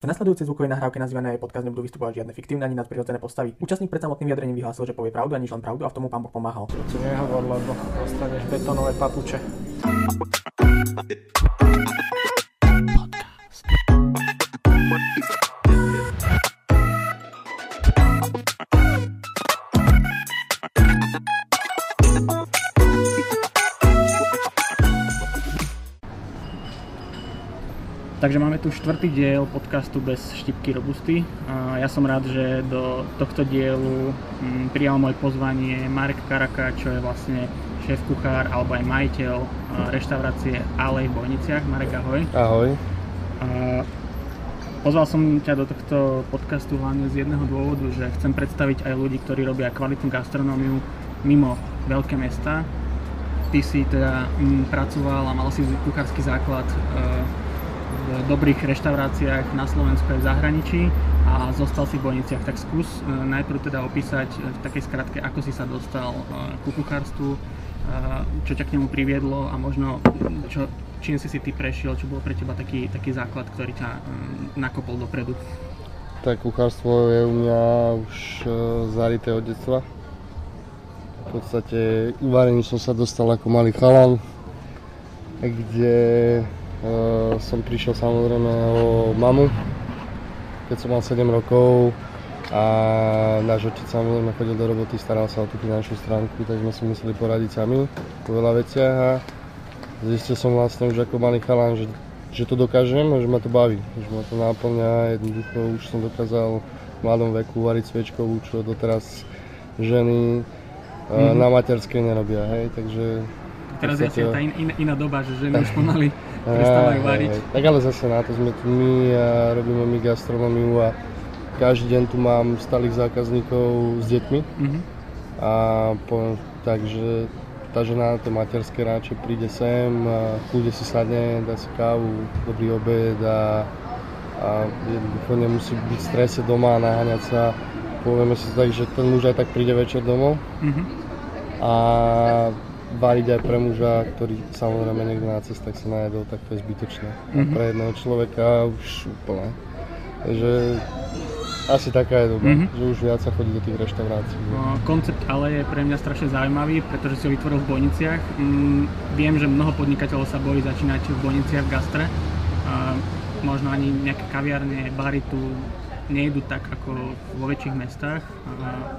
V nasledujúcej zvukovej nahrávke nazývanej podcast nebudú vystupovať žiadne fiktívne ani nadprirodzené postavy. Účastník pred samotným vyjadrením vyhlásil, že povie pravdu a nič len pravdu a v tomu pán Boh pomáhal. To nehovor, lebo dostaneš betonové papuče. Takže máme tu štvrtý diel podcastu bez štipky robusty. A ja som rád, že do tohto dielu mm, prijal moje pozvanie Marek Karaka, čo je vlastne šéf kuchár alebo aj majiteľ reštaurácie Alej v Bojniciach. Marek, ahoj. Ahoj. A pozval som ťa do tohto podcastu hlavne z jedného dôvodu, že chcem predstaviť aj ľudí, ktorí robia kvalitnú gastronómiu mimo veľké mesta. Ty si teda m, pracoval a mal si kuchársky základ e, dobrých reštauráciách na Slovensku aj v zahraničí a zostal si v Bojniciach. Tak skús e, najprv teda opísať v takej skratke, ako si sa dostal e, ku kuchárstvu, e, čo ťa k nemu priviedlo a možno čo, čím si si ty prešiel, čo bol pre teba taký, taký základ, ktorý ťa nakopol dopredu. Tak kuchárstvo je u mňa už zarité od detstva. V podstate uvarení som sa dostal ako malý chalan, kde som prišiel samozrejme o mamu, keď som mal 7 rokov a náš otec samozrejme chodil do roboty, staral sa o tú finančnú stránku, tak sme si museli poradiť sami po veľa veciach a zistil som vlastne už ako malý chalán, že, že to dokážem a že ma to baví, že ma to náplňa, jednoducho už som dokázal v mladom veku variť sviečkovú, čo doteraz ženy mm-hmm. na materskej nerobia, hej, takže Teraz je tá in, in, iná doba, že ženy už pomaly prestávajú variť. Tak ale zase na to sme tu my a robíme my gastronómiu a každý deň tu mám stálych zákazníkov s deťmi. Mm-hmm. A po, takže tá žena na to materské ráče príde sem, kľude si sadne, dá si kávu, dobrý obed a, a jednoducho nemusí byť v strese doma a naháňať sa. Povieme si tak, že ten muž aj tak príde večer domov. Mm-hmm. A variť aj pre muža, ktorý samozrejme niekde na cestách sa najedol, tak to je zbytočné. Mm-hmm. A mhm. pre jedného človeka už úplne. Takže asi taká je doba, mm-hmm. že už viac sa chodí do tých reštaurácií. No, koncept ale je pre mňa strašne zaujímavý, pretože si ho vytvoril v Bojniciach. Mm, viem, že mnoho podnikateľov sa bojí začínať v Bojniciach v gastre. Uh, možno ani nejaké kaviarne, bary tu nejdu tak ako vo väčších mestách.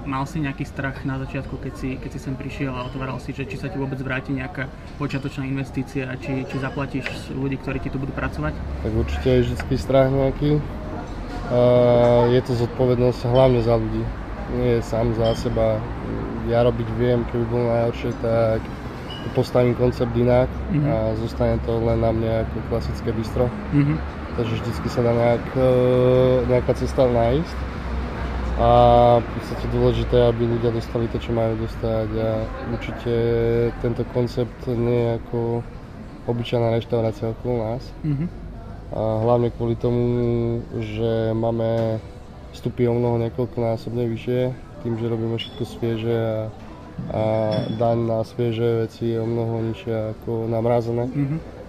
Mal si nejaký strach na začiatku, keď si, keď si sem prišiel a otváral si, že či sa ti vôbec vráti nejaká počiatočná investícia, či, či zaplatíš ľudí, ktorí ti tu budú pracovať? Tak určite je vždy strach nejaký. Je to zodpovednosť hlavne za ľudí. Nie sám za seba. Ja robiť viem, keby bolo najhoršie, tak postavím koncept inak mm-hmm. a zostane to len na mne ako klasické bistro. Mm-hmm takže vždycky sa dá nejak, e, nejaká cesta nájsť. A v podstate dôležité, aby ľudia dostali to, čo majú dostať a určite tento koncept nie je ako obyčajná reštaurácia okolo nás. Mm-hmm. A hlavne kvôli tomu, že máme vstupy o mnoho niekoľkonásobne vyššie, tým, že robíme všetko svieže a, a daň na svieže veci je o mnoho nižšia ako namrazené. Mm-hmm.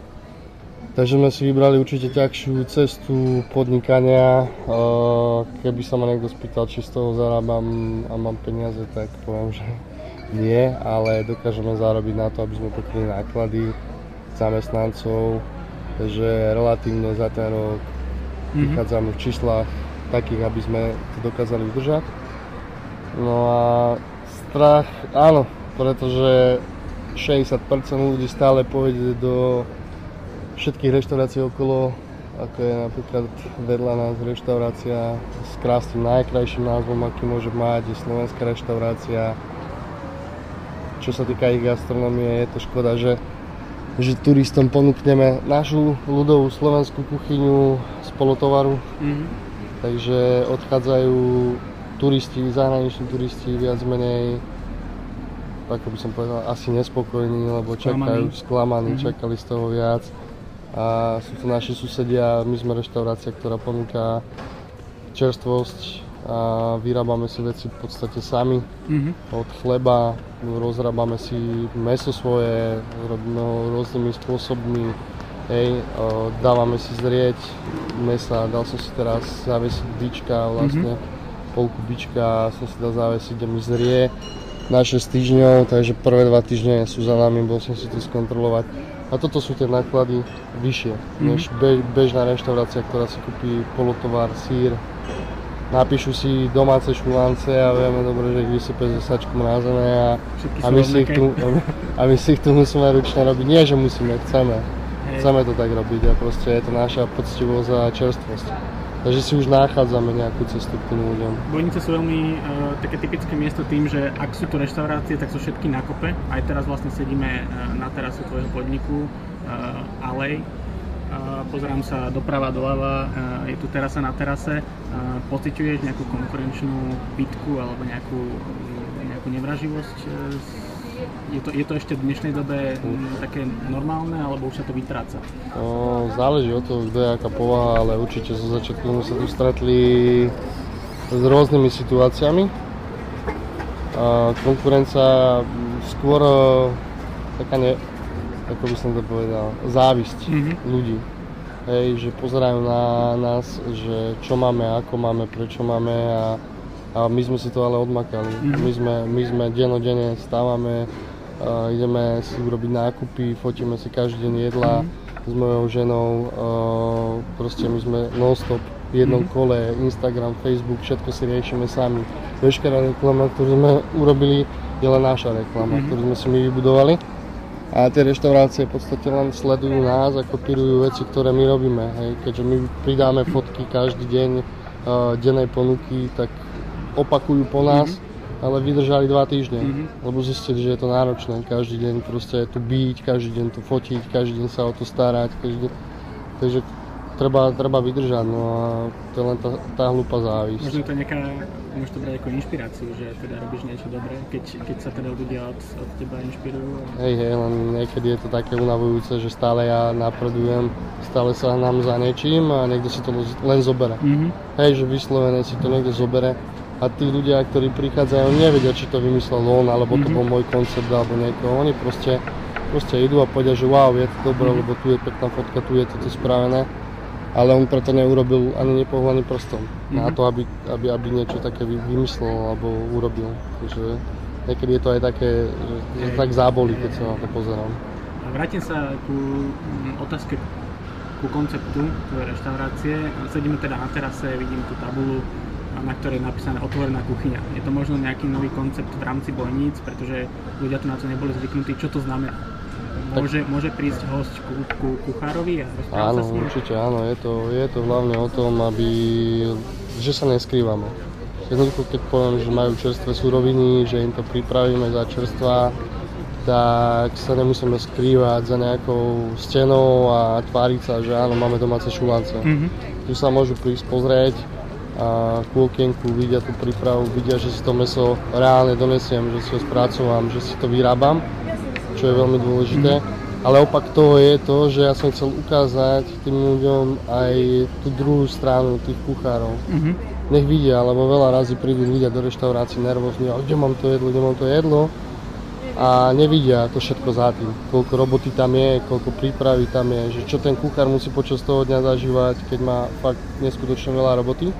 Takže sme si vybrali určite ťažšiu cestu podnikania. Keby sa ma niekto spýtal, či z toho zarábam a mám peniaze, tak poviem, že nie, ale dokážeme zarobiť na to, aby sme pokryli náklady zamestnancov, takže relatívne za ten rok mm-hmm. vychádzame v číslach takých, aby sme to dokázali udržať. No a strach, áno, pretože 60% ľudí stále pôjde do všetkých reštaurácií okolo, ako je napríklad vedľa nás reštaurácia s krásnym najkrajším názvom, aký môže mať, je slovenská reštaurácia. Čo sa týka ich gastronomie, je to škoda, že, že turistom ponúkneme našu ľudovú slovenskú kuchyňu z polotovaru. Mm-hmm. Takže odchádzajú turisti, zahraniční turisti viac menej ako by som povedal, asi nespokojní, lebo čakajú, sklamaní, mm-hmm. čakali z toho viac a sú to naši susedia, my sme reštaurácia, ktorá ponúka čerstvosť a vyrábame si veci v podstate sami. Mm-hmm. Od chleba rozrábame si meso svoje, robíme ho rôznymi spôsobmi, Hej, o, dávame si zrieť mesa, dal som si teraz zavesiť bička, vlastne mm-hmm. polku bička som si dal zavesiť a mi zrie na 6 týždňov, takže prvé dva týždne sú za nami, bol som si to skontrolovať. A toto sú tie náklady vyššie, mm-hmm. než be, bežná reštaurácia, ktorá si kúpi polotovar, sír, napíšu si domáce šulance a vieme dobre, že ich vysype so sačkom mrázené a, a, my si ich tu, a my si ich tu musíme ručne robiť. Nie, že musíme, chceme. Chceme to tak robiť a proste je to naša poctivosť a čerstvosť. Takže si už nachádzame nejakú cestu k tým ľuďom. Bojnice sú veľmi uh, také typické miesto tým, že ak sú to reštaurácie, tak sú všetky na kope. Aj teraz vlastne sedíme uh, na terase tvojho podniku uh, Alej. Uh, pozerám sa doprava, doľava, uh, je tu terasa na terase. Uh, pociťuješ nejakú konkurenčnú bitku alebo nejakú, nejakú nevraživosť uh, je to, je to ešte v dnešnej dobe mm, také normálne, alebo už sa to vytráca? No, záleží od toho, kto je aká povaha, ale určite zo začiatku sme sa tu stretli s rôznymi situáciami. A konkurencia skôr taká ne, ako by som to povedal, závisť mm-hmm. ľudí. Hej, že pozerajú na nás, že čo máme, ako máme, prečo máme a a my sme si to ale odmakali. Mm-hmm. My, sme, my sme dennodenne stávame, uh, ideme si urobiť nákupy, fotíme si každý deň jedla mm-hmm. s mojou ženou, uh, proste my sme non-stop v jednom mm-hmm. kole, Instagram, Facebook, všetko si riešime sami. Veškerá reklama, ktorú sme urobili, je len naša reklama, mm-hmm. ktorú sme si my vybudovali. A tie reštaurácie v podstate len sledujú nás a kopírujú veci, ktoré my robíme. Hej. Keďže my pridáme fotky každý deň uh, dennej ponuky, tak opakujú po nás, mm-hmm. ale vydržali dva týždne, mm-hmm. lebo zistili, že je to náročné, každý deň proste tu byť, každý deň tu fotiť, každý deň sa o to starať, každý deň, takže treba, treba vydržať, no a to je len tá, tá hlúpa závisť. Možno to nejaká, môžeš to brať ako inšpiráciu, že teda robíš niečo dobré, keď, keď sa teda ľudia od, od teba inšpirujú. Hej, hej, len niekedy je to také unavujúce, že stále ja napredujem, stále sa hnám za niečím a niekto si to len zobere. Mm-hmm. Hej, že vyslovene si to niekto zobere a tí ľudia, ktorí prichádzajú, nevedia, či to vymyslel on, alebo to mhm. bol môj koncept, alebo niekoho. Oni proste, proste idú a povedia, že wow, je to dobré, mm-hmm. lebo tu je pekná fotka, tu je toto spravené. Ale on preto neurobil ani nepohol ani prstom mm-hmm. na mhm. to, aby, aby, aby niečo také vymyslel alebo urobil. Takže niekedy je to aj také, že, tak zábolí, keď sa na to pozerám. Vrátim sa ku mm, otázke ku konceptu reštaurácie. Sedíme teda na terase, vidím tú tabulu na ktorej je napísané otvorená kuchyňa. Je to možno nejaký nový koncept v rámci bojníc, pretože ľudia tu na to neboli zvyknutí. Čo to znamená? Môže, môže prísť host ku, ku kuchárovi a Áno, sa s ním? určite áno. Je to, je to hlavne o tom, aby, že sa neskrývame. Jednoducho, keď poviem, že majú čerstvé suroviny, že im to pripravíme za čerstva, tak sa nemusíme skrývať za nejakou stenou a tváriť sa, že áno, máme domáce šulance. Mm-hmm. Tu sa môžu prísť pozrieť, a ku okienku vidia tú prípravu, vidia, že si to meso reálne donesiem, že si ho spracovám, že si to vyrábam, čo je veľmi dôležité. Ale opak toho je to, že ja som chcel ukázať tým ľuďom aj tú druhú stranu tých kuchárov. Mm-hmm. Nech vidia, lebo veľa razy prídu ľudia do reštaurácií nervózni, a kde mám to jedlo, kde mám to jedlo a nevidia to všetko za tým, koľko roboty tam je, koľko prípravy tam je, že čo ten kuchár musí počas toho dňa zažívať, keď má fakt neskutočne veľa roboty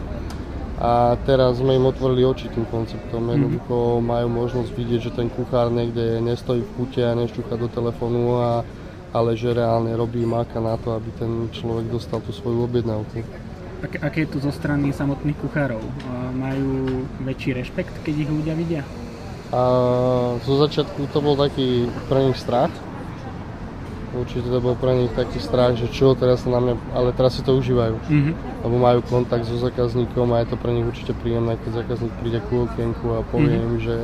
a teraz sme im otvorili oči tým konceptom. Mhm. Jednoducho majú možnosť vidieť, že ten kuchár niekde nestojí v kúte a nešťucha do telefónu, a, ale že reálne robí máka na to, aby ten človek dostal tú svoju objednávku. Aké, aké je to zo strany samotných kuchárov? Majú väčší rešpekt, keď ich ľudia vidia? A zo začiatku to bol taký pre nich strach, Určite to bol pre nich taký strach, že čo, teraz sa na mňa, ale teraz si to užívajú. Mm-hmm. Lebo majú kontakt so zákazníkom a je to pre nich určite príjemné, keď zákazník príde ku okienku a povie mm-hmm. im, že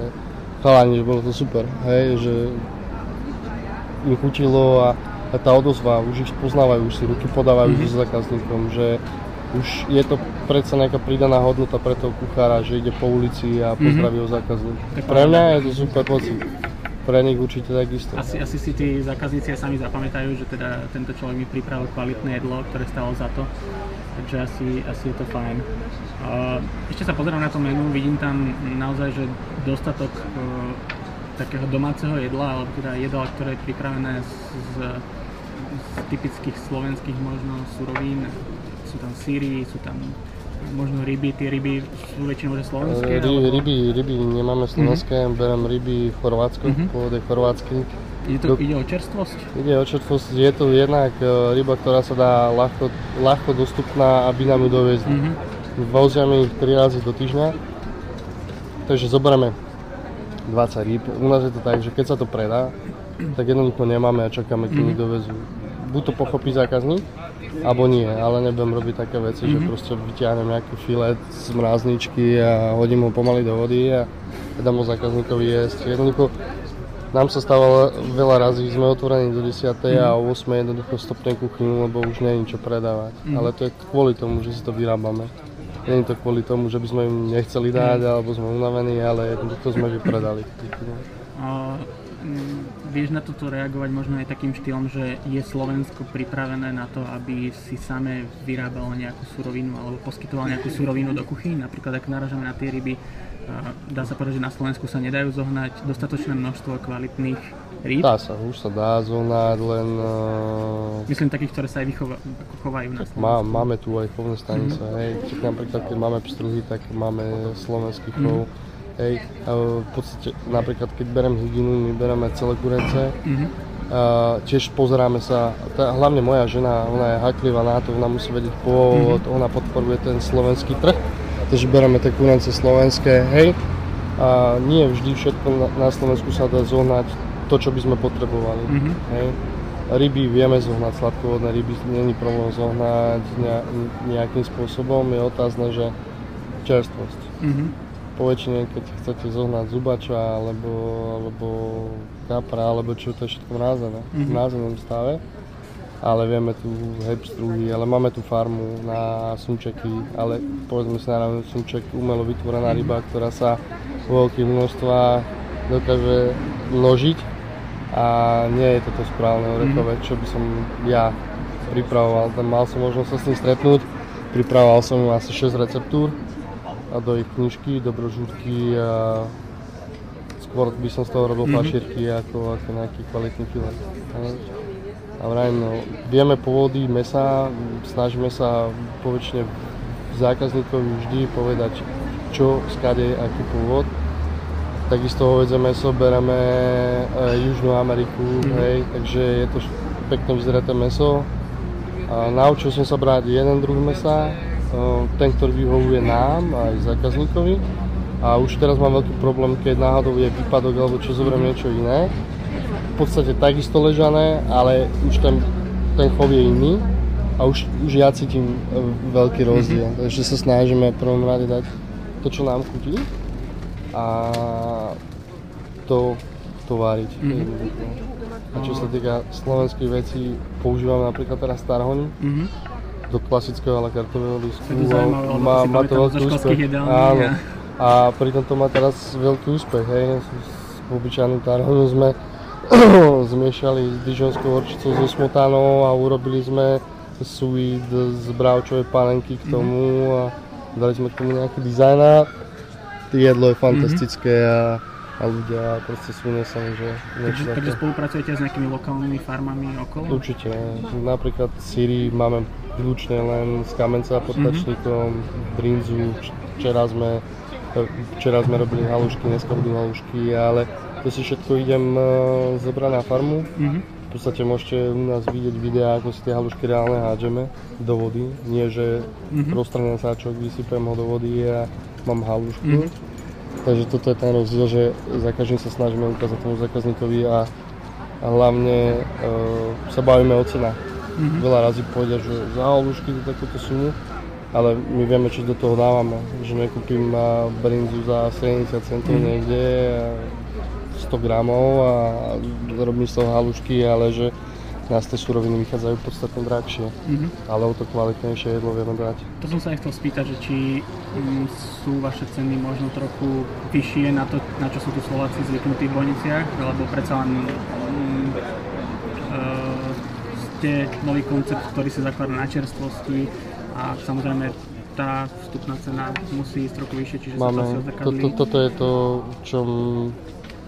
chalani, že bolo to super, hej, že im chutilo a, a tá odozva, už ich spoznávajú, už si ruky podávajú mm-hmm. so zákazníkom, že už je to predsa nejaká pridaná hodnota pre toho kuchára, že ide po ulici a pozdraví mm-hmm. ho zákazník. Pre mňa je to super pocit pre nich určite takisto. Asi, asi si tí zákazníci aj sami zapamätajú, že teda tento človek mi pripravil kvalitné jedlo, ktoré stalo za to. Takže asi, asi je to fajn. Ešte sa pozerám na to menu, vidím tam naozaj, že dostatok takého domáceho jedla, alebo teda jedla, ktoré je pripravené z, z z typických slovenských možno surovín? Sú tam síry, sú tam možno ryby, tie ryby sú väčšinou že slovenské? Ry, alebo- ryby, ryby nemáme slovenské, berem ryby v Chorvátsku, Mhm. pôvode chorvátsky. Ide, to, do- ide o čerstvosť? Ide o čerstvosť, je to jednak e, ryba, ktorá sa dá ľahko, ľahko dostupná, aby nám ju dovezli. Mhm. Voziame ich 3 razy do týždňa, takže zoberieme 20 rýb. U nás je to tak, že keď sa to predá, tak jednoducho nemáme a čakáme, kým ich dovezú. Buď to pochopí zákazník, alebo nie, ale nebudem robiť také veci, že proste vyťahnem nejaký filet z mrázničky a hodím ho pomaly do vody a dám ho zákazníkovi jesť. Jednoducho nám sa stávalo veľa razy, sme otvorení do 10. a o 8. jednoducho stopnem kuchyňu, lebo už je čo predávať. Ale to je kvôli tomu, že si to vyrábame. Je to kvôli tomu, že by sme im nechceli dať, alebo sme unavení, ale jednoducho sme vypredali. Mm, vieš na toto reagovať možno aj takým štýlom, že je Slovensko pripravené na to, aby si same vyrábalo nejakú surovinu alebo poskytovalo nejakú surovinu do kuchyň? Napríklad ak naražame na tie ryby, dá sa povedať, že na Slovensku sa nedajú zohnať dostatočné množstvo kvalitných rýb. Dá sa, už sa dá zohnať, len uh, Myslím takých, ktoré sa aj vychova, chovajú na Slovensku. má, máme tu aj chovné stanice, hej. Čiže napríklad keď máme pstruhy, tak máme slovenský chov. Hej, v podstate napríklad keď berem hydinu, my bereme celé kurence, Mhm. A tiež pozeráme sa, tá, hlavne moja žena, ona je haklivá na to, ona musí vedieť pôvod, ona podporuje ten slovenský trh, takže bereme tie kurence slovenské, hej. A nie vždy všetko na, na Slovensku sa dá zohnať to, čo by sme potrebovali, Mhm. hej. Ryby vieme zohnať, sladkovodné ryby není problém zohnať ne, nejakým spôsobom, je otázne, že čerstvosť. Mhm. Po väčšine, keď chcete zohnať zubača, alebo, alebo kapra, alebo čo, to je všetko mrázené, v Mhm. mrázenom stave. Ale vieme tu hej pstruhy, ale máme tu farmu na sumčeky, ale povedzme si na sumček umelo vytvorená ryba, ktorá sa vo veľkých množstvách dokáže množiť a nie je toto správne orekové, čo by som ja pripravoval. Tam mal som možnosť sa s tým stretnúť, pripravoval som asi 6 receptúr a do ich knižky, do brožúrky a skôr by som z toho robil Mhm. pašierky ako, ako nejaký kvalitný filet. A vrajím, no, vieme pôvody mesa, snažíme sa poväčšine zákazníkovi vždy povedať, čo, skade, aký pôvod. Takisto hovedze meso bereme e, Južnú Ameriku, hej, takže je to pekne vyzreté meso. A naučil som sa brať jeden druh mesa, ten, ktorý vyhovuje nám aj zákazníkovi. A už teraz mám veľký problém, keď náhodou je výpadok alebo čo zoberiem niečo iné. V podstate takisto ležané, ale už ten, ten chov je iný a už, už ja cítim e, veľký rozdiel. Takže sa snažíme prvom rade dať to, čo nám chutí a to, to váriť. jednoducho. A čo sa týka slovenských vecí, používam napríklad teraz starhoň Mhm. Do klasického ale kartového lístku. To je zaujímavé, lebo má, má to veľký úspech. Áno. a- pritom to má teraz veľký úspech, hej. S, obyčajným tarhoňom sme zmiešali s dižonskou horčicou so smotanou a urobili sme sweet z bravčovej panenky Mhm. k tomu a dali sme k tomu nejaký dizajn a jedlo je fantastické a, a ľudia proste sú unesení, že Takže, takže spolupracujete s nejakými lokálnymi farmami okolo? Určite. Napríklad síry máme výlučne len z kamenca pod Mhm. tačníkom, brinzu. Včera sme, včera sme robili halušky, dneska budú halušky, ale to si všetko idem e, zobrať na farmu. Mhm. V podstate môžete u nás vidieť videá, ako si tie halušky reálne hádžeme do vody. Nie, že Mhm. roztrhnem sáčok, vysypem ho do vody a mám halušku. Mhm. Takže toto je ten rozdiel, že za každým sa snažíme ukázať tomu zákazníkovi a, a hlavne e, sa bavíme o cenách. Mhm. Veľa razy povedia, že za halušky to takúto sumu, ale my vieme, čo do toho dávame. Že nekúpim brinzu za 70 centov Mhm. niekde, a 100 gramov a robím z toho halušky, ale že nás tie suroviny vychádzajú podstatne drahšie, Mhm. ale o to kvalitnejšie jedlo vieme dať. To som sa aj chcel spýtať, že či mm, sú vaše ceny možno trochu vyššie na to, na čo sú tu Slováci zvyknutí v Boniciach, lebo predsa len mm, uh, ste nový koncept, ktorý sa zakladá na čerstvosti a samozrejme tá vstupná cena musí ísť trochu vyššie, čiže sa to asi Máme, to, to, toto je to, čo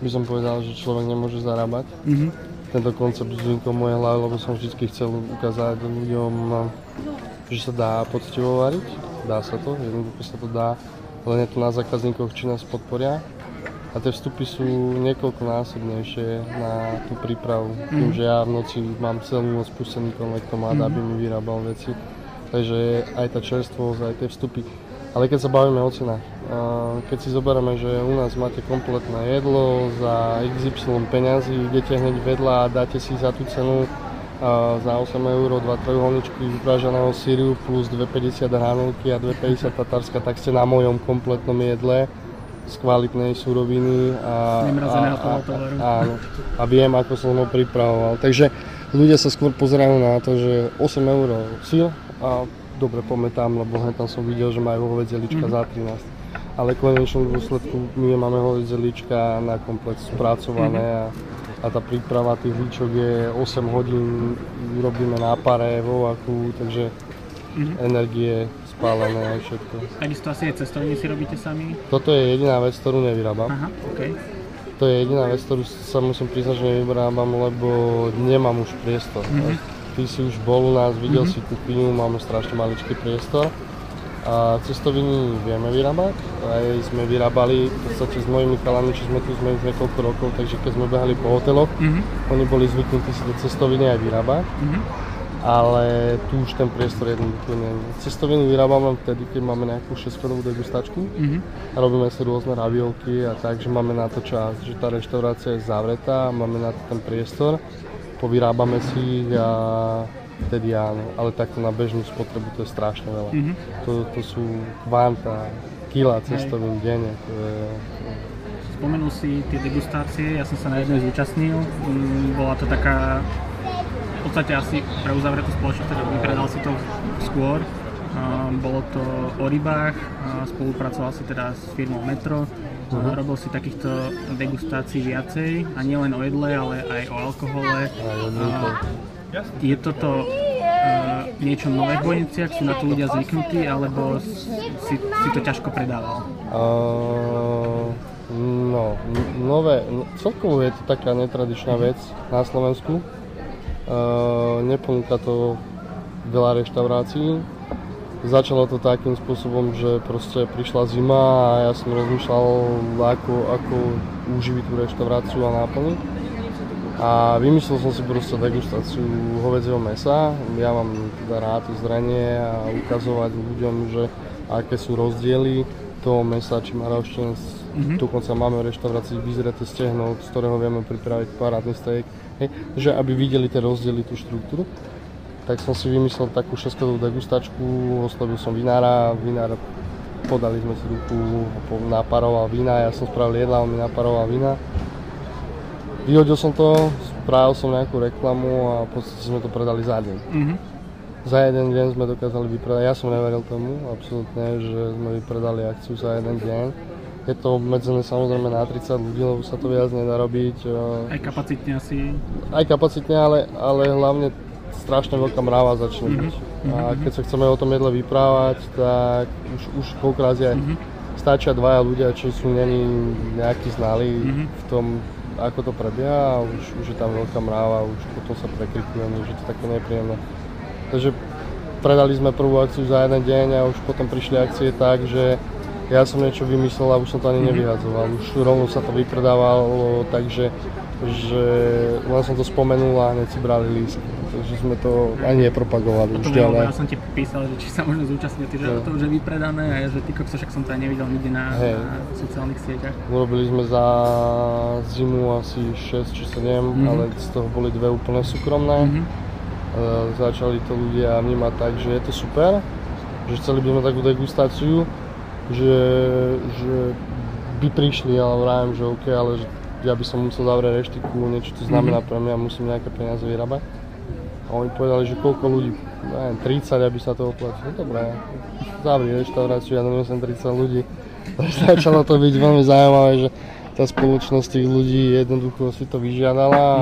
by som povedal, že človek nemôže zarábať. Mhm. Tento koncept vznikol mojej hlavy, lebo som vždy chcel ukázať ľuďom, že sa dá poctivo variť. Dá sa to, jednoducho sa to dá, len je to na zákazníkoch, či nás podporia. A tie vstupy sú niekoľko násobnejšie na tú prípravu. Mm. Tým, že ja v noci mám celú noc pustený konvektomat, mm. aby mi vyrábal veci. Takže aj tá čerstvosť, aj tie vstupy. Ale keď sa bavíme o cenách, keď si zoberieme, že u nás máte kompletné jedlo za XY peňazí, idete hneď vedľa a dáte si za tú cenu za 8 eur 2 trojuholničky vypraženého síriu plus 2,50 hranolky a 2,50 tatárska, tak ste na mojom kompletnom jedle z kvalitnej suroviny a, a, a, a, áno, a viem, ako som ho pripravoval. Takže ľudia sa skôr pozerajú na to, že 8 eur síl a dobre pamätám, lebo tam som videl, že majú hovedzie líčka mm-hmm. za 13. Ale v konečnom dôsledku my máme hovedzie líčka na komplet spracované mm-hmm. a, a tá príprava tých líčok je 8 hodín, robíme na pare, vo vaku, takže mm-hmm. energie spálené aj všetko. Takisto asi aj cestoviny si robíte sami? Toto je jediná vec, ktorú nevyrábam. Aha, okay. To je jediná vec, ktorú sa musím priznať, že nevyrábam, lebo nemám už priestor. Mm-hmm ty si už bol u nás, videl mm-hmm. si kuchyňu, máme strašne maličký priestor. A cestoviny vieme vyrábať, aj sme vyrábali v podstate s mojimi chalami, čo sme tu sme už niekoľko rokov, takže keď sme behali po hoteloch, mm-hmm. oni boli zvyknutí si do cestoviny aj vyrábať. Mm-hmm. Ale tu už ten priestor jednoducho nie je. Cestovinu vyrábame vtedy, keď máme nejakú 6 degustačku mm-hmm. a robíme si rôzne raviolky a tak, že máme na to čas, že tá reštaurácia je zavretá, máme na to ten priestor povyrábame si ich a vtedy áno, ale takto na bežnú spotrebu to je strašne veľa. Mm-hmm. To, to sú kvanta, kila cestovín denne. To je, Spomenul si tie degustácie, ja som sa na jednej zúčastnil, mm, bola to taká v podstate asi pre uzavretú spoločnosť, teda vypredal si to skôr. Bolo to o rybách, spolupracoval si teda s firmou Metro, Uh-huh. Robil si takýchto degustácií viacej a nielen o jedle, ale aj o alkohole. Aj je toto uh, niečo nové v Bojniciach? Sú na to ľudia zvyknutí, alebo si, si to ťažko predával? Uh, no, nové, no, celkovo je to taká netradičná vec na Slovensku. Uh, neponúka to veľa reštaurácií Začalo to takým spôsobom, že proste prišla zima a ja som rozmýšľal, ako, ako uživiť tú reštauráciu a náplniť. A vymyslel som si proste degustáciu hovedzieho mesa. Ja mám teda rád to zranie a ukazovať ľuďom, že aké sú rozdiely toho mesa, či rošteň. Mm-hmm. Dokonca máme v reštaurácii vyzreté stehno, z ktorého vieme pripraviť parádny steak. Hej, že aby videli tie rozdiely, tú štruktúru tak som si vymyslel takú šestovú degustačku, oslovil som vinára, vinár podali sme si ruku, naparoval vína, ja som spravil jedla, on mi naparoval vína. Vyhodil som to, spravil som nejakú reklamu a v podstate sme to predali za deň. Mm-hmm. Za jeden deň sme dokázali vypredať, ja som neveril tomu, absolútne, že sme vypredali akciu za jeden deň. Je to obmedzené samozrejme na 30 ľudí, lebo sa to viac nedá robiť. Aj kapacitne asi? Aj kapacitne, ale, ale hlavne strašne veľká mráva začne mhm. byť. Mm-hmm. A keď sa chceme o tom jedle vyprávať, tak už, už koľkrát aj mm-hmm. stačia dvaja ľudia, čo sú není nejakí znali mm-hmm. v tom, ako to prebieha a už, už je tam veľká mráva, už potom sa prekrikujeme, že to je také nepríjemné. Takže predali sme prvú akciu za jeden deň a už potom prišli akcie tak, že ja som niečo vymyslel a už som to ani mhm. nevyhadzoval. Už rovno sa to vypredávalo, takže že som to spomenul a hneď si brali lístky. Takže sme to ani nepropagovali už ďalej. Ja som ti písal, že či sa možno zúčastniť, že no. to už je vypredané a že ty kokso, však som to aj nevidel nikde na, hey. na sociálnych sieťach. Urobili sme za zimu asi 6 či 7, mm-hmm. ale z toho boli dve úplne súkromné. Mm-hmm. E, začali to ľudia vnímať tak, že je to super, že chceli by sme takú degustáciu, že, že by prišli, ale vravím, že OK, ale že ja by som musel zavrieť reštiku, niečo to znamená mhm. pre mňa, musím nejaké peniaze vyrábať. A oni povedali, že koľko ľudí, neviem, 30, aby sa to oplatilo. No dobré, zavri reštauráciu, ja donesem 30 ľudí. Začalo to byť veľmi zaujímavé, že tá spoločnosť tých ľudí jednoducho si to vyžiadala a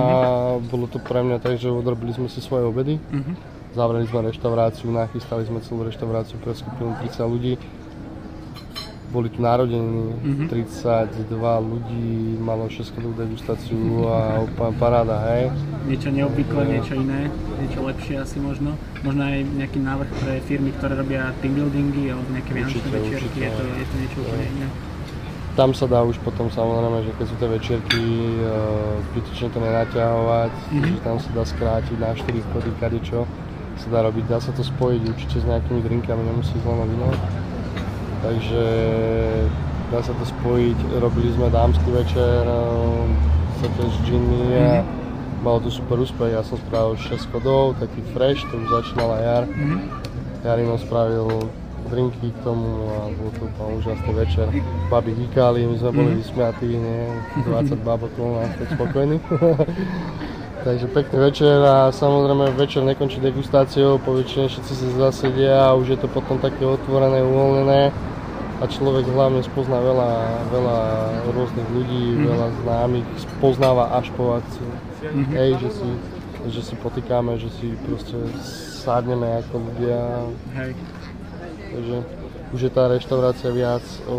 mhm. bolo to pre mňa tak, že odrobili sme si svoje obedy. Mm-hmm. Zavreli sme reštauráciu, nachystali sme celú reštauráciu pre skupinu 30 ľudí boli tu narodení, Mhm. 32 ľudí malo 6 degustáciu a úplne paráda, hej. Niečo neobvyklé, niečo iné, niečo lepšie asi možno. Možno aj nejaký návrh pre firmy, ktoré robia team buildingy alebo nejaké vianočné večierky, je to, je to niečo úplne iné. Tam sa dá už potom samozrejme, že keď sú tie večierky, e, zbytočne to nenaťahovať, Mhm. že tam sa dá skrátiť na 4 chody, kadečo sa dá robiť, dá sa to spojiť určite s nejakými drinkami, nemusí len víno. Takže dá sa to spojiť, robili sme dámsky večer, sa tiež džiny a malo to super úspech, ja som spravil 6 chodov, taký fresh, to už začínala jar. Mhm. Jarino spravil drinky k tomu a bol to úplne úžasný večer. Baby hýkali, my sme boli Mhm. vysmiatí, nie? 20 bab okolo nás, tak spokojní. Takže pekný večer a samozrejme večer nekončí degustáciou, po väčšine všetci sa zasedia a už je to potom také otvorené, uvoľnené a človek hlavne spozná veľa, veľa rôznych ľudí, Mhm. veľa známych, spoznáva až po akcii. Mhm. Hej, že si, že si potýkame, že si proste sadneme ako ľudia, Hej. takže už je tá reštaurácia viac o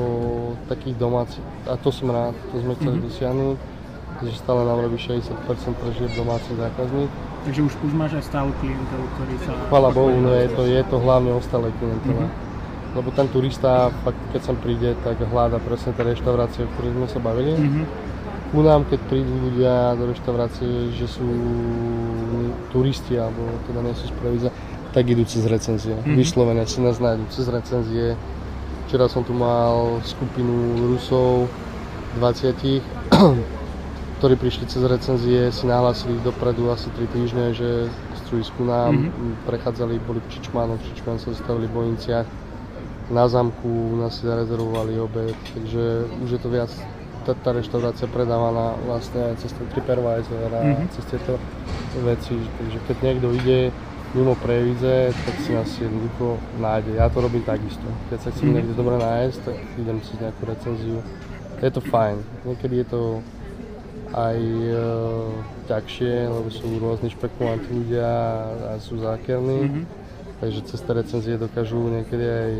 takých domácich, a to som rád, to sme chceli Mhm. dosiahnuť, že stále nám robí 60% prežije domáci zákazník. Takže už, už máš aj stálu klientov, ktorí sa... Chvala Bohu, no je to, je to hlavne ostalé klientele. Mhm. Lebo ten turista, fakt, keď sem príde, tak hľada presne tie reštaurácie, o ktorých sme sa bavili. Mhm. U nám, keď prídu ľudia do reštaurácie, že sú turisti, alebo teda nie sú z Prevíza, tak idú cez recenzie. Mhm. Vyslovene si nás nájdu cez recenzie. Včera som tu mal skupinu Rusov, 20, ktorí prišli cez recenzie, si nahlásili dopredu asi 3 týždne, že chcú ísť ku nám, Mhm. prechádzali, boli v Čičmánu, v Čičmán sa zastavili v Bojniciach, na zámku u nás si zarezervovali obed, takže už je to viac, tá, tá reštaurácia predávaná vlastne aj cez ten TripAdvisor a Mhm. cez tieto veci, takže keď niekto ide mimo Previdze, tak si nás jednoducho nájde. Ja to robím takisto. Keď sa chcem Mhm. niekde dobre nájsť, tak idem si nejakú recenziu. Je to fajn. Niekedy je to aj e, ťažšie, lebo sú rôzni špekulanti ľudia a sú zákerní. Mhm. Takže cez tie recenzie dokážu niekedy aj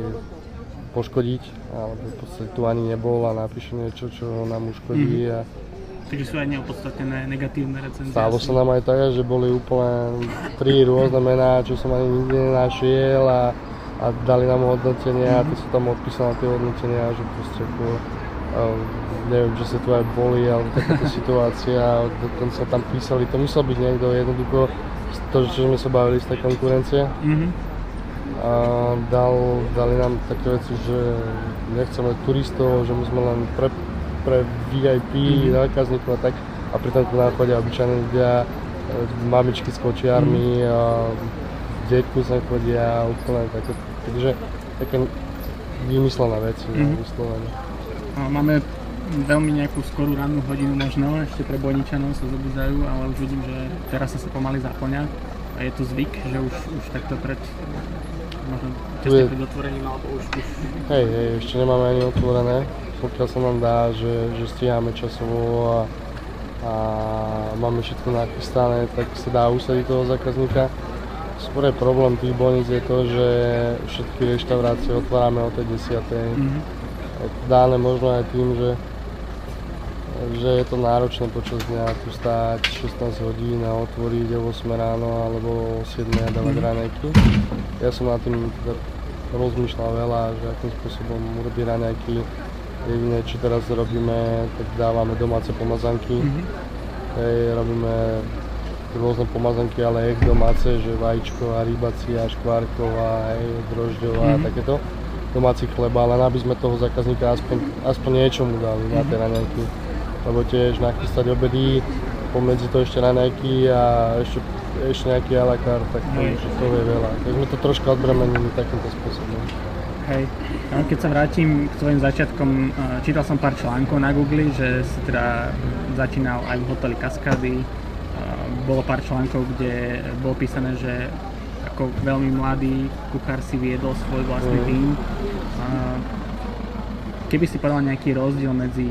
poškodiť, alebo v podstate tu ani nebol a napíše niečo, čo nám uškodí. A Takže sú aj neopodstatnené negatívne recenzie. stalo sa nám aj tak, že boli úplne tri rôzne mená, čo som ani nikde nenašiel a, a dali nám hodnotenia a ty sú tam odpísal na tie hodnotenia, že proste ako, a, neviem, že sa tu aj boli, alebo takáto situácia, dokonca tam písali, to musel byť niekto jednoducho, to, čo sme sa bavili z tej konkurencie, Mhm. A dal, dali nám také veci, že nechceme turistov, že my sme len pre, pre VIP Mhm. zákazníkov a tak. A pritom tu nám chodia obyčajní ľudia, e, mamičky s kočiarmi, Mhm. a detku sa chodia úplne také, takže také vymyslené veci, Mhm. mm vyslovené. A Máme veľmi nejakú skorú rannú hodinu možno, ešte pre Bojničanov sa zobudzajú, ale už vidím, že teraz sa pomaly zaplňa. A je to zvyk, že už, už takto pred tesne je- pred otvorením, alebo už, už Hej, hej, ešte nemáme ani otvorené, pokiaľ sa nám dá, že, že stíhame časovo a, a máme všetko nachystané, tak sa dá usadiť toho zákazníka. Skôr je problém tých bolníc je to, že všetky reštaurácie otvárame o tej 10. Mhm. Je to dáne možno aj tým, že, že je to náročné počas dňa tu stáť 16 hodín a otvoriť o 8 ráno alebo o 7 a dávať Mhm. raňajky. Ja som nad tým teda rozmýšľal veľa, že akým spôsobom urobiť raňajky. Jediné, čo teraz robíme, tak dávame domáce pomazanky. Mhm. Hej, robíme rôzne pomazanky, ale ich domáce, že vajíčková, rybacia, škvárková, hej, drožďová, Mhm. takéto domáci chleba, len aby sme toho zákazníka aspoň, aspoň niečo mu dali na tie raňajky. Lebo tiež nachystať obedy, pomedzi to ešte raňajky a ešte, ešte nejaký a la carte, tak to, už to je veľa. Tak sme to troška odbremenili takýmto spôsobom. Hej. Keď sa vrátim k tvojim začiatkom, čítal som pár článkov na Google, že si teda začínal aj v hoteli Cascady. Eh, Bolo pár článkov, kde bolo písané, že ako veľmi mladý kuchár si viedol svoj vlastný Mm. tým. Keby si povedal nejaký rozdiel medzi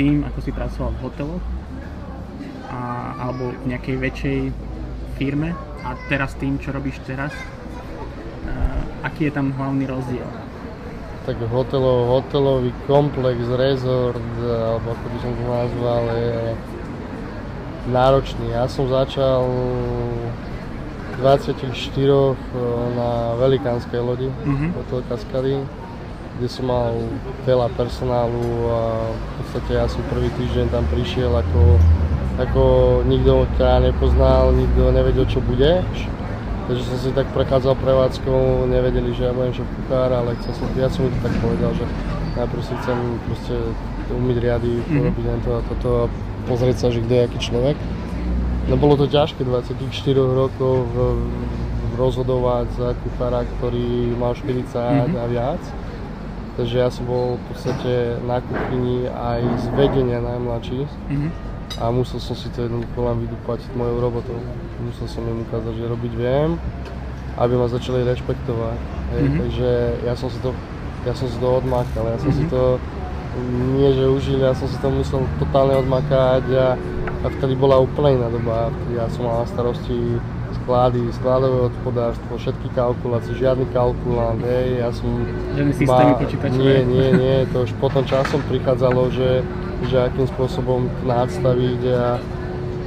tým, ako si pracoval v hoteloch a, alebo v nejakej väčšej firme a teraz tým, čo robíš teraz, eh, aký je tam hlavný rozdiel? Tak hotelov, hotelový komplex, resort, alebo ako by som to nazval, je náročný. Ja som začal 24 na velikánskej lodi, mm-hmm. Hotel Cascady, kde som mal veľa personálu a v podstate ja som prvý týždeň tam prišiel ako, ako nikto ťa nepoznal, nikto nevedel čo bude Takže som si tak prechádzal prevádzkou, nevedeli, že ja budem šéf kuchár, ale chcel som, ja som mi to tak povedal, že najprv si chcem proste umyť riady, mm-hmm. porobiť to a toto a pozrieť sa, že kto je aký človek. No bolo to ťažké 24 rokov rozhodovať za kuchára, ktorý mal 40 mm-hmm. a viac. Takže ja som bol v podstate na kuchyni aj z vedenia najmladší. Mm-hmm a musel som si to jednoducho len vydúpať mojou robotou. Musel som im ukázať, že robiť viem, aby ma začali rešpektovať. Hej, mm-hmm. Takže ja som si to, ja som si to odmakal, ja som mm-hmm. si mhm. to nie že užil, ja som si to musel totálne odmakať a, a vtedy bola úplne iná doba, ja som mal na starosti sklady, skladové hospodárstvo, všetky kalkulácie, žiadny kalkulant, hej, ja som... Žiadny systémy počítačové? Nie, nie, nie, to už potom časom prichádzalo, že že akým spôsobom to nastaviť a,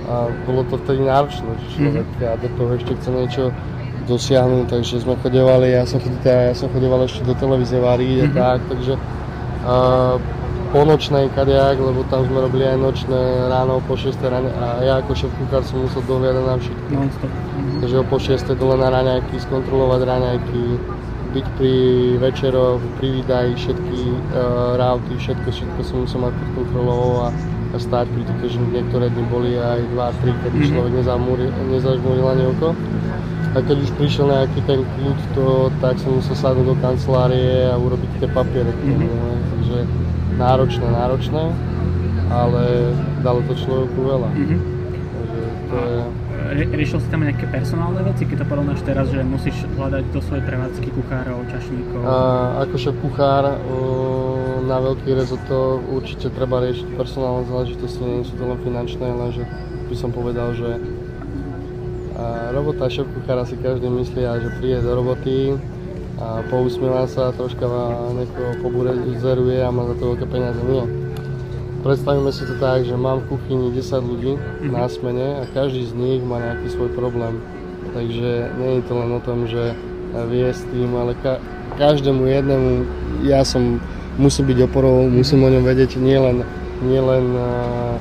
a bolo to vtedy náročné, že človek mm-hmm. a do toho ešte chce niečo dosiahnuť, takže sme chodevali, ja som, teda, ja som chodeval ešte do televízie variť mm-hmm. a tak, takže a, po nočnej kadejak, lebo tam sme robili aj nočné ráno po 6 ráne a ja ako šéf kuchár som musel dohľadať na všetko. Mm-hmm. Takže po 6 dole na raňajky, skontrolovať raňajky, byť pri večeroch, pri výdaji, všetky uh, rauty, všetko, všetko som musel mať pod kontrolou a, a stáť pri tých, že niektoré dny boli aj 2-3, kedy mm-hmm. človek nezažmúril ani oko. A keď už prišiel nejaký ten kľud, to, tak som musel sadnúť do kancelárie a urobiť tie papiere. Mm-hmm. Takže náročné, náročné, ale dalo to človeku veľa. Mm-hmm. Takže to je riešil si tam nejaké personálne veci, keď to porovnáš teraz, že musíš hľadať do svojej prevádzky kuchárov, čašníkov? A, ako šéf kuchár na veľký rezorto určite treba riešiť personálne záležitosti, nie sú to len finančné, lenže by som povedal, že robota šéf kuchára si každý myslí, že príde do roboty a pousmieva sa, troška niekoho poburezeruje a má za to veľké peniaze. Nie Predstavíme si to tak, že mám v kuchyni 10 ľudí mm-hmm. na smene a každý z nich má nejaký svoj problém. Takže nie je to len o tom, že vie s tým, ale ka- každému jednému ja som, musím byť oporou, musím o ňom vedieť nielen nie len, uh,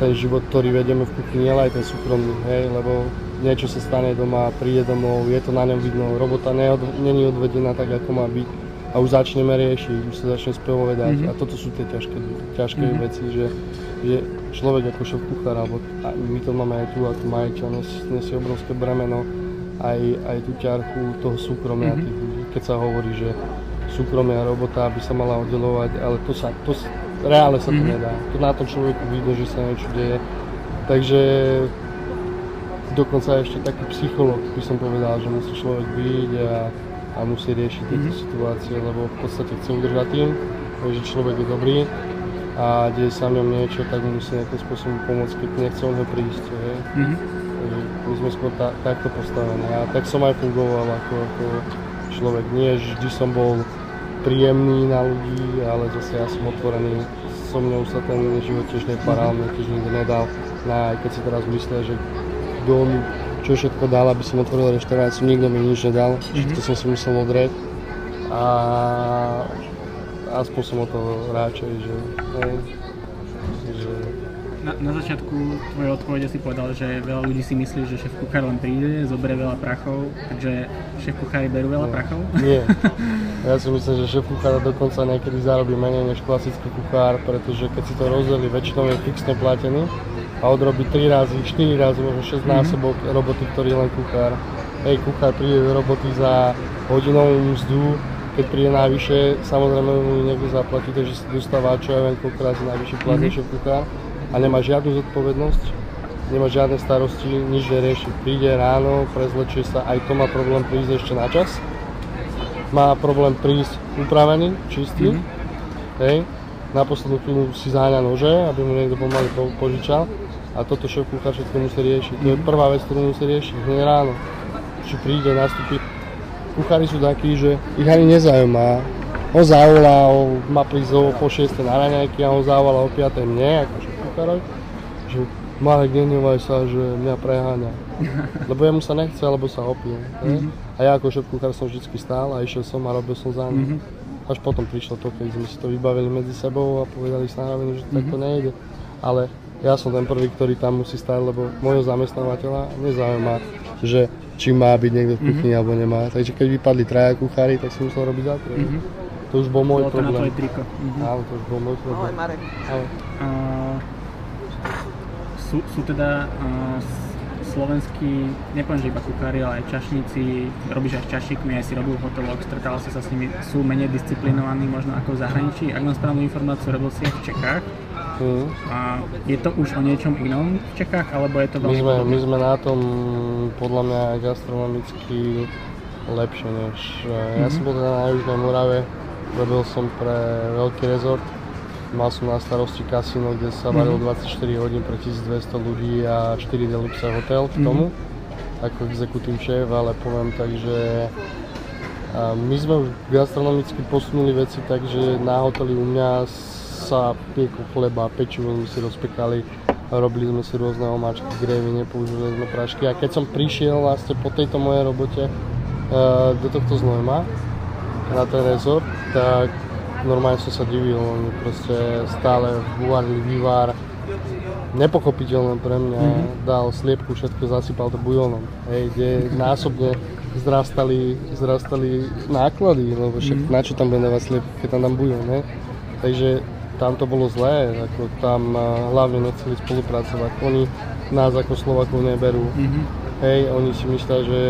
ten život, ktorý vedeme v kuchyni, ale aj ten súkromný, hej, lebo niečo sa stane doma, príde domov, je to na ňom vidno, robota není odvedená tak, ako má byť a už začneme riešiť, už sa začne spovedať mm-hmm. a toto sú tie ťažké, ťažké mm-hmm. veci, že, že človek ako šéf kuchár, alebo my to máme aj tu ako majiteľ, nesie obrovské bremeno, aj, aj tú ťarchu toho súkromia mm-hmm. tých ľudí, keď sa hovorí, že súkromia robota by sa mala oddelovať, ale to sa, to, reále sa to mm-hmm. nedá. To na tom človeku vidno, že sa niečo deje. Takže dokonca ešte taký psycholog by som povedal, že musí človek byť a a musí riešiť tieto mm-hmm. situácie, lebo v podstate chce udržať tým, že človek je dobrý a deje sa ňom niečo, tak mu musí nejakým spôsobom pomôcť, keď nechce on ho prísť. Hej. Mm-hmm. My sme skôr ta, takto postavení a tak som aj fungoval ako, ako človek. Nie vždy som bol príjemný na ľudí, ale zase ja som otvorený. So mnou sa ten život tiež neparal, mne tiež nikto nedal. Na, aj keď si teraz myslia, že dom čo všetko dal, aby som otvoril reštauráciu, nikto mi nič nedal, mm-hmm. to som si musel odrieť a aspoň som o to radšej, že, hej, že na, na začiatku tvojej odpovede si povedal, že veľa ľudí si myslí, že šéf kuchár len príde, zoberie veľa prachov, takže šéf kuchári berú veľa Nie. prachov? Nie. Ja si myslím, že šéf kuchár dokonca niekedy zarobí menej než klasický kuchár, pretože keď si to rozdeli, väčšinou je fixne platený a odrobí 3 razy, 4 razy, možno 6 mm-hmm. násobok roboty, ktorý je len kuchár. Hej, kuchár príde do roboty za hodinovú mzdu, keď príde najvyššie, samozrejme mu niekto zaplatí, takže si dostáva čo ja viem, koľkokrát najvyšší plat mm-hmm. kuchár a nemá žiadnu zodpovednosť, nemá žiadne starosti, nič nerieši. Príde ráno, prezlečie sa, aj to má problém prísť ešte na čas. Má problém prísť upravený, čistý, mm-hmm. hej, na poslednú chvíľu si záňa nože, aby mu niekto pomaly požičal a toto šéf kuchár všetko musí riešiť. To je mhm. prvá vec, ktorú musí riešiť hneď ráno. Či príde, nastúpi. Kuchári sú takí, že ich ani nezaujíma, On zavolal, má prísť o po 6 na raňajky a on zavolal o 5 mne, akože kucharovi, že Marek, nenevaj sa, že mňa preháňa. Lebo jemu sa nechce, alebo sa opil. Mm-hmm. A ja ako šéf kuchár som vždy stál a išiel som a robil som za ním. Mm-hmm. Až potom prišlo to, keď sme si to vybavili medzi sebou a povedali sa na že mm-hmm. tak to nejde. Ale ja som ten prvý, ktorý tam musí stať, lebo môjho zamestnávateľa nezaujíma, že či má byť niekto v kuchyni mm-hmm. alebo nemá. Takže keď vypadli traja kuchári, tak som musel robiť za mm-hmm. To už bol môj Bolo problém. to na tvoje triko. Mhm. Áno, to už bol môj problém. Ahoj Marek. Ahoj. A sú, sú teda uh, slovenskí, nepoviem, že iba kuchári, ale aj čašníci, robíš aj s čašníkmi, aj si robil v hoteloch, stretával si sa s nimi, sú menej disciplinovaní možno ako v zahraničí. Ak mám správnu informáciu, robil si aj v Čechách. Mm. A je to už o niečom inom v Čechách, alebo je to My veľmi sme, podobné? my sme na tom podľa mňa gastronomicky lepšie než... Mm-hmm. Ja som bol teda na Južnej Morave, robil som pre veľký rezort, mal som na starosti kasíno, kde sa varilo 24 hodín pre 1200 ľudí a 4 deluxe hotel k tomu, ako exekutív šéf, ale poviem tak, že my sme už gastronomicky posunuli veci tak, že na hoteli u mňa sa piekol chleba, pečivo sme si rozpekali, robili sme si rôzne omáčky, grévy, nepoužívali sme prášky. A keď som prišiel vlastne po tejto mojej robote uh, do tohto znojma na ten rezort, tak normálne som sa divil, oni proste stále uvarili vývar, nepochopiteľné pre mňa, mm-hmm. dal sliepku, všetko zasypal to bujónom, hej, kde násobne zrastali, zrastali náklady, lebo však mm-hmm. na čo tam bude sliepku, keď tam dám bujón, hej. Takže tam to bolo zlé, ako tam uh, hlavne nechceli spolupracovať, oni nás ako Slovakov neberú, Mhm. Hej, oni si myslia, že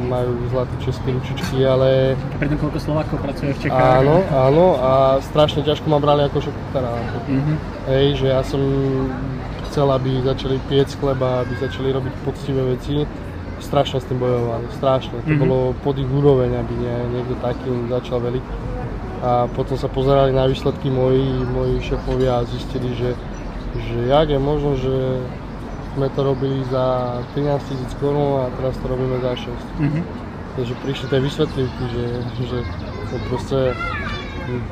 majú zlaté české ručičky, ale A pritom koľko Slovákov pracuje v Čechách? áno, áno a strašne ťažko ma brali ako šekutára. Mhm. Hej, že ja som chcel, aby začali piec chleba, aby začali robiť poctivé veci. Strašne s tým bojovali, strašne. To Mhm. bolo pod ich úroveň, aby nie, niekto taký im začal veliť. A potom sa pozerali na výsledky moji, moji šefovia a zistili, že, že jak je možno, že sme to robili za 13 tisíc korún a teraz to robíme za 6. Mhm. Takže prišli tie vysvetlivky, že, že to proste, hm,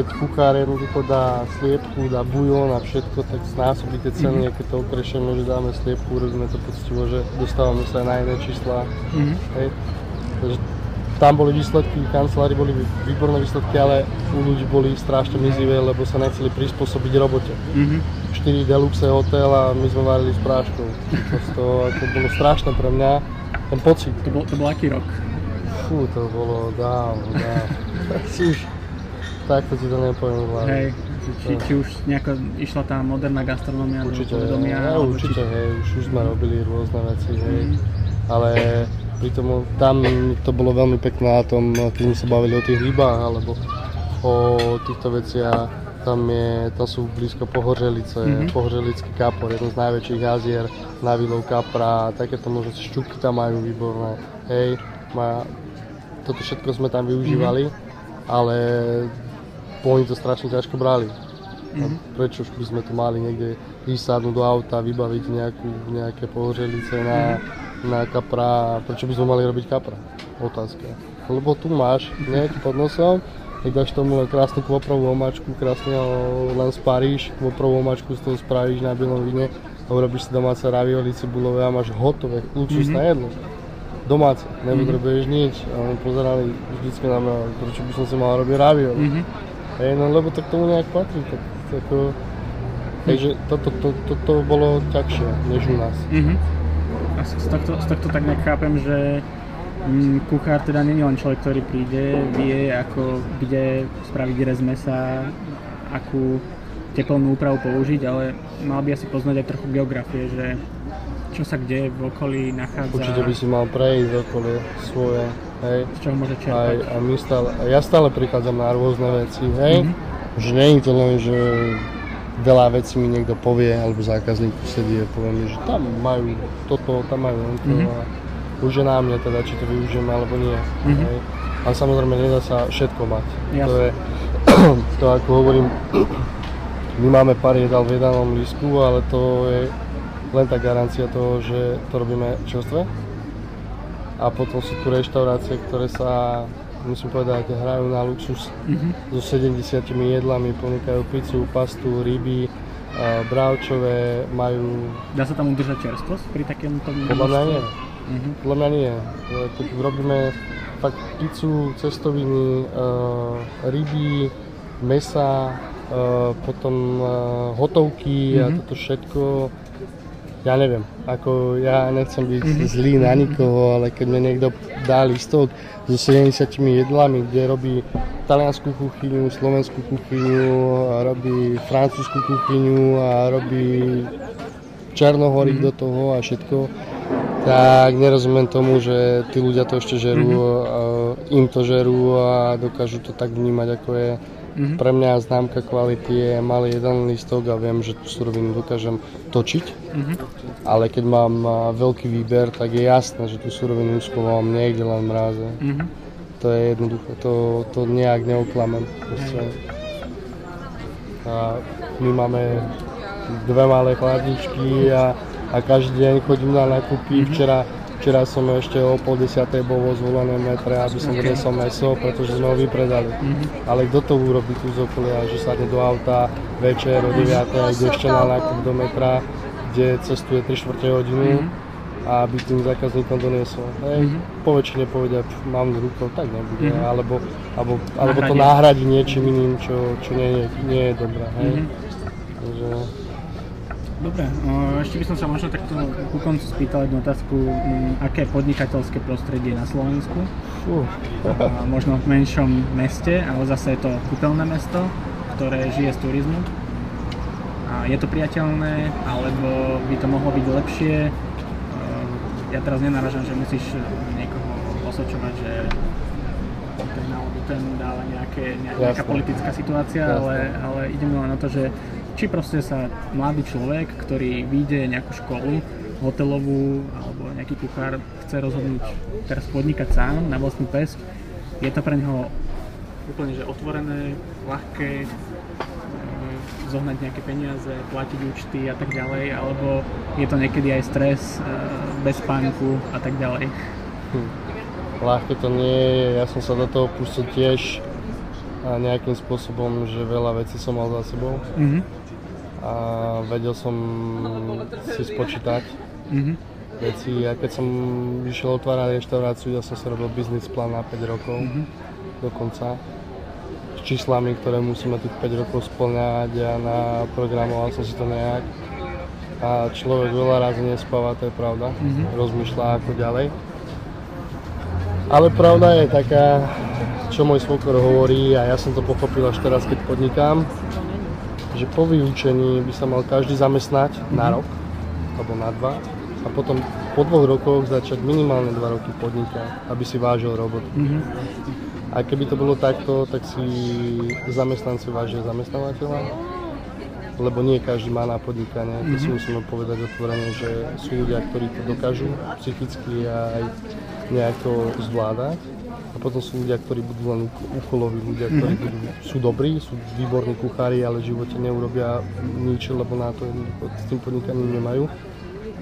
keď kuchár jednoducho dá sliepku, dá bujón a všetko, tak znásobí tie ceny, a keď to okrešeme, že dáme sliepku, urobíme to poctivo, že dostávame sa aj na iné čísla. Mhm. Hej. Takže tam boli výsledky, v kancelárii boli výborné výsledky, ale u ľudí boli strašne mizivé, lebo sa nechceli prispôsobiť robote. Mhm. 4 deluxe hotel a my sme varili s práškou. To, to bolo strašné pre mňa, ten pocit. To bol, to bol aký rok? Fú, to bolo dávno, dávno. Tak takto ti to nepoviem vládne. Hej, či, či už nejako išla tá moderná gastronomia do Určite, povedomia? ja, alebo určite, či... hej, už, už sme robili rôzne veci, hej. Mhm. Ale pri tom, tam to bolo veľmi pekné na tom, keď sme sa bavili o tých rybách, alebo o týchto veciach, tam, je, tam sú blízko Pohořelice, Mhm. mm-hmm. Pohořelický kapor, jeden z najväčších jazier na výlov kapra, takéto možno šťuky tam majú výborné, hej, má, toto všetko sme tam využívali, ale oni to strašne ťažko brali. A prečo už by sme to mali niekde ísť sadnúť do auta, vybaviť nejakú, nejaké pohořelice na, na kapra, prečo by sme mali robiť kapra? Otázka. Lebo tu máš, hneď pod nosom, dáš tomu len krásnu kvoprovú omáčku, krásne len sparíš, kvoprovú omáčku z toho spravíš na bielom víne a urobíš si domáce ravioli cibulové a máš hotové, luxusné jedlo. Domáce, nepotrebuješ nič. A oni pozerali vždycky na mňa, prečo by som si mal robiť ravioli. Mhm. Hej, no lebo to k tomu nejak patrí, tak, ako, takže toto to, to, to, to bolo ťažšie než u nás. Mhm. A z tohto, z tohto tak nejak chápem, že kuchár teda nie je len človek, ktorý príde, vie ako, kde spraviť rez mesa, akú teplnú úpravu použiť, ale mal by asi poznať aj trochu geografie, že čo sa kde v okolí nachádza, Určite by si mal prejsť okolie svoje, hej. z čoho môže Aj, čerpať. a my stále, ja stále prichádzam na rôzne veci, hej. Mhm. Že nie je to len, že veľa vecí mi niekto povie, alebo zákazník sedí a povie mi, že tam majú toto, tam majú to Mhm. a už je na mne teda, či to využijeme alebo nie. Mhm. Hej. Ale samozrejme nedá sa všetko mať. To Jasne. je, to ako hovorím, my máme pár jedál v jedálnom lístku, ale to je len tá garancia toho, že to robíme čerstvé. A potom sú tu reštaurácie, ktoré sa musím povedať, hrajú na luxus Mhm. so 70 jedlami, ponúkajú pizzu, pastu, ryby, bravčové, majú, Dá sa tam udržať čerstvosť pri takémto podľa mňa nie. Mhm. Podľa mňa nie. E, Keď robíme fakt pizzu, cestoviny, uh, ryby, mesa, uh, potom hotovky a Mhm. toto všetko. Ja neviem, ako ja nechcem byť Mhm. zlý na nikoho, ale keď mi niekto dá listok so 70 jedlami, kde robí taliansku kuchyňu, slovenskú kuchyňu, a robí francúzsku kuchyňu a robí černohorík do toho a všetko, tak nerozumiem tomu, že tí ľudia to ešte žerú, mm-hmm. im to žerú a dokážu to tak vnímať, ako je. Mhm. Pre mňa známka kvality je malý jeden listok a viem, že tú surovinu dokážem točiť, Mhm. ale keď mám a, veľký výber, tak je jasné, že tú surovinu schovávam niekde len mráze. Mhm. To je jednoduché, to, to nejak neoklamem. Proste. A my máme dve malé chladničky a, a každý deň chodím na nákupy. Včera, včera som ešte o pol desiatej bol vo zvolenom metre, aby som Okay. donesol meso, pretože sme ho vypredali. Mhm. Ale kto to urobí tu z okolia, že sadne do auta večer o 9 a ide ešte na nákup do metra, kde cestuje 3 čtvrte hodinu Mhm. a aby tým zákazníkom doniesol. Hej, Mhm. Po väčšine povedia, "Pf, mám v rukou, tak nebude, Mhm. alebo, alebo, alebo to Nahradia. nahradí niečím iným, čo, čo nie, nie je dobré. Hej. Mhm. Takže, Dobre, o, ešte by som sa možno takto ku koncu spýtal jednu otázku, mm, aké podnikateľské prostredie na Slovensku? A možno v menšom meste, ale zase je to kúpeľné mesto, ktoré žije z turizmu. A je to priateľné, alebo by to mohlo byť lepšie? E, Ja teraz nenaražam, že musíš niekoho osočovať, že ten ten dáva nejaké, ne- nejaká Jasné. politická situácia, ale, ale ide mi len na to, že či proste sa mladý človek, ktorý vyjde nejakú školu, hotelovú alebo nejaký kuchár chce rozhodnúť teraz podnikať sám na vlastnú pesť, je to pre neho úplne že otvorené, ľahké, e, zohnať nejaké peniaze, platiť účty a tak ďalej, alebo je to niekedy aj stres, e, bez spánku a tak ďalej. ľahké to nie je, ja som sa do toho pustil tiež a nejakým spôsobom, že veľa vecí som mal za sebou Mhm. A vedel som si spočítať Mhm. veci. Ja keď som išiel otvárať reštauráciu, ja som si robil biznis plán na 5 rokov Mhm. dokonca s číslami, ktoré musíme tých 5 rokov splňať a naprogramoval som si to nejak. A človek veľa razy nespáva, to je pravda. Mhm. Rozmýšľa ako ďalej. Ale pravda je taká, čo môj svokor hovorí a ja som to pochopil až teraz, keď podnikám, že po vyučení by sa mal každý zamestnať na rok alebo na dva a potom po dvoch rokoch začať minimálne dva roky podnikať, aby si vážil robotu. Mhm. A keby to bolo takto, tak si zamestnanci vážia zamestnávateľa, lebo nie každý má na podnikanie, to si musíme povedať otvorene, že sú ľudia, ktorí to dokážu psychicky a aj nejako zvládať. A potom sú ľudia, ktorí budú len úko- úkoloví ľudia, ktorí budú, sú dobrí, sú výborní kuchári, ale v živote neurobia nič, lebo na to s tým podnikaním nemajú.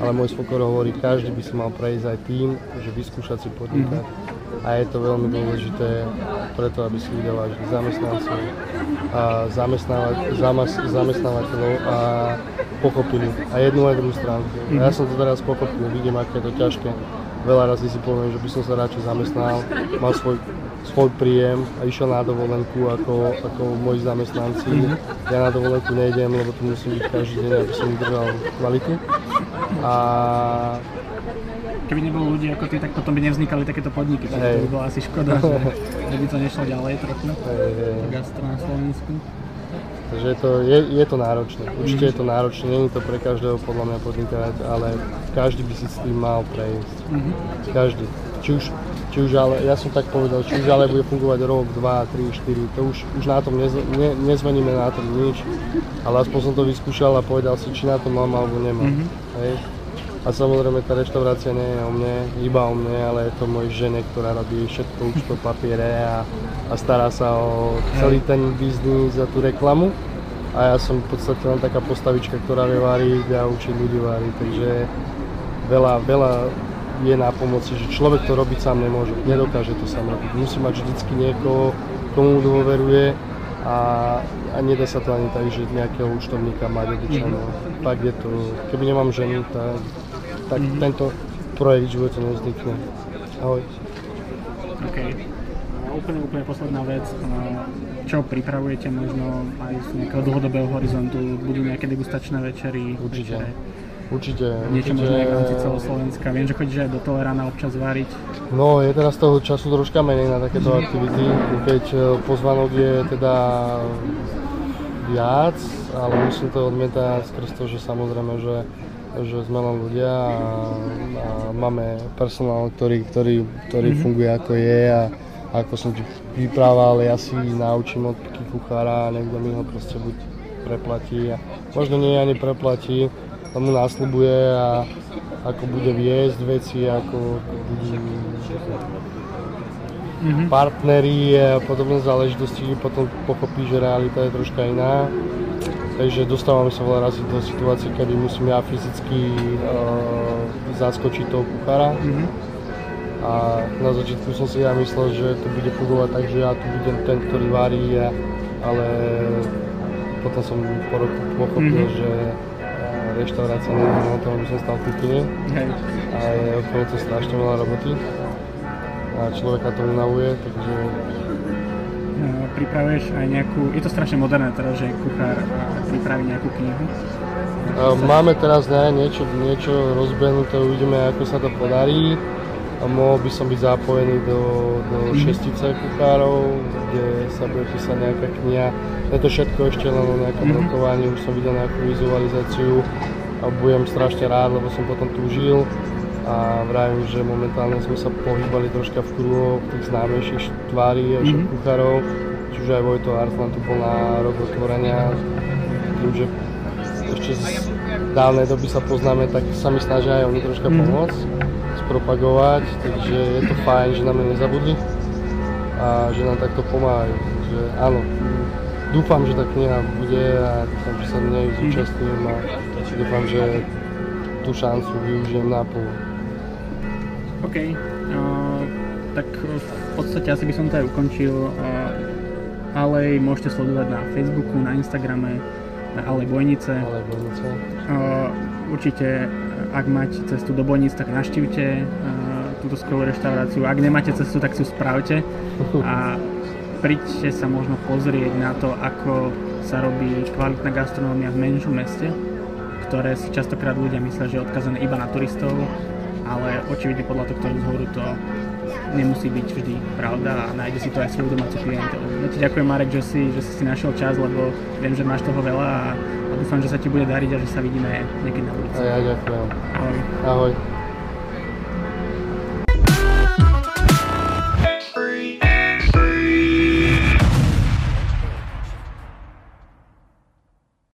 Ale môj svokor hovorí, každý by si mal prejsť aj tým, že vyskúšať si podnikať. A je to veľmi dôležité preto, aby si ľudia vážili zamestnancov, a zamestnávateľov a pochopili aj jednu aj druhú stránku. A ja som to teraz pochopil, vidím, aké je to ťažké. Veľa razy si poviem, že by som sa radšej zamestnal, mal svoj, svoj príjem a išiel na dovolenku ako, ako moji zamestnanci. Ja na dovolenku nejdem, lebo tu musím byť každý deň, aby som udržal kvalitu. A Keby nebolo ľudí ako ty, tak potom by nevznikali takéto podniky, takže Hej. to by bola asi škoda, že, že by to nešlo ďalej trochu. hej, hej. Gastro na Slovensku. Takže je to, je, je to náročné. Určite je to náročné, nie je to pre každého podľa mňa podnikať, ale každý by si s tým mal prejsť. Mhm. Každý. Či už, či už ale, ja som tak povedal, či už ale bude fungovať rok, 2, 3, 4, to už, už na tom nez, ne, nezmeníme na tom nič. Ale aspoň som to vyskúšal a povedal si, či na to mám alebo nemám. Mhm. Hej. A samozrejme tá reštaurácia nie je o mne, iba o mne, ale je to mojej žene, ktorá robí všetko už to papiere a, a stará sa o celý ten biznis a tú reklamu. A ja som v podstate len taká postavička, ktorá vie variť a učí ľudí variť, takže veľa, veľa je na pomoci, že človek to robiť sám nemôže, nedokáže to sám robiť. Musí mať vždycky niekoho, komu dôveruje a, a nedá sa to ani tak, že nejakého účtovníka mať obyčajného. Mm-hmm. Fakt je to, keby nemám ženu, tak, tak mm-hmm. tento projekt v živote nevznikne. Ahoj. OK. A úplne, úplne posledná vec. Čo pripravujete možno aj z nejakého dlhodobého horizontu? Budú nejaké degustačné večery? Určite. Večere? Určite. Niečo určite. možno aj v rámci celoslovenska. Viem, že chodíš aj do Tolerana občas variť. No, je teraz toho času troška menej na takéto aktivity, keď e, pozvanok je teda viac, ale musím to odmietať skrz to, že samozrejme, že, že sme len ľudia a, a máme personál, ktorý, ktorý, ktorý mm-hmm. funguje ako je a ako som ti vyprával, ja si naučím od kuchára a niekto mi ho proste buď preplatí a možno nie ani preplatí, tomu násľubuje a ako bude viesť veci, ako, ako budú mm-hmm. partneri a podobné záležitosti, potom pochopí, že realita je troška iná. Takže dostávame sa veľa razy do situácií, kedy musím ja fyzicky uh, zaskočiť toho kuchára. Mm-hmm. A na začiatku som si ja myslel, že to bude fungovať tak, že ja tu budem ten, ktorý varí, a, ale potom som po roku pochopil, mm-hmm. že reštaurácia nie na to, aby som stal kuchyni. A je okolo to strašne veľa roboty. A človeka to unavuje, takže... No, pripravuješ aj nejakú, je to strašne moderné teraz, že kuchár pripraví nejakú knihu? Máme teraz ne, niečo, niečo rozbehnuté, uvidíme ako sa to podarí. A mohol by som byť zapojený do, do šestice kuchárov, kde sa bude písať nejaká kniha. Je to všetko ešte len o nejakom mm. rokovaní, už som videl nejakú vizualizáciu a budem strašne rád, lebo som potom túžil a vravím, že momentálne sme sa pohybali troška v kruhoch tých známejších tvári a mm-hmm. kuchárov, či už aj Vojto Arslan tu bol na rok otvorenia, tým, že ešte z dávnej doby sa poznáme, tak sa mi snažia aj oni troška mm-hmm. pomôcť, spropagovať, takže je to fajn, že na mňa nezabudli a že nám takto pomáhajú. Takže áno, dúfam, že tá kniha bude a dúfam, že sa nej zúčastním a dúfam, že tú šancu využijem naplno. OK, uh, tak v podstate asi by som to aj ukončil, uh, ale môžete sledovať na Facebooku, na Instagrame, na Ale Bojnice. Ale Bojnice. Určite, ak máte cestu do Bojnic, tak naštívte túto skvelú reštauráciu. Ak nemáte cestu, tak si ju spravte a príďte sa možno pozrieť na to, ako sa robí kvalitná gastronómia v menšom meste, ktoré si častokrát ľudia myslia, že je odkazané iba na turistov, ale očividne podľa tohto rozhovoru to nemusí byť vždy pravda a nájde si to aj svoju domácu klientelu. Ja ti ďakujem Marek, že si, že si si našiel čas, lebo viem, že máš toho veľa a, a dúfam, že sa ti bude dariť a že sa vidíme niekedy na ulici. A ja ďakujem. Ahoj. Ahoj.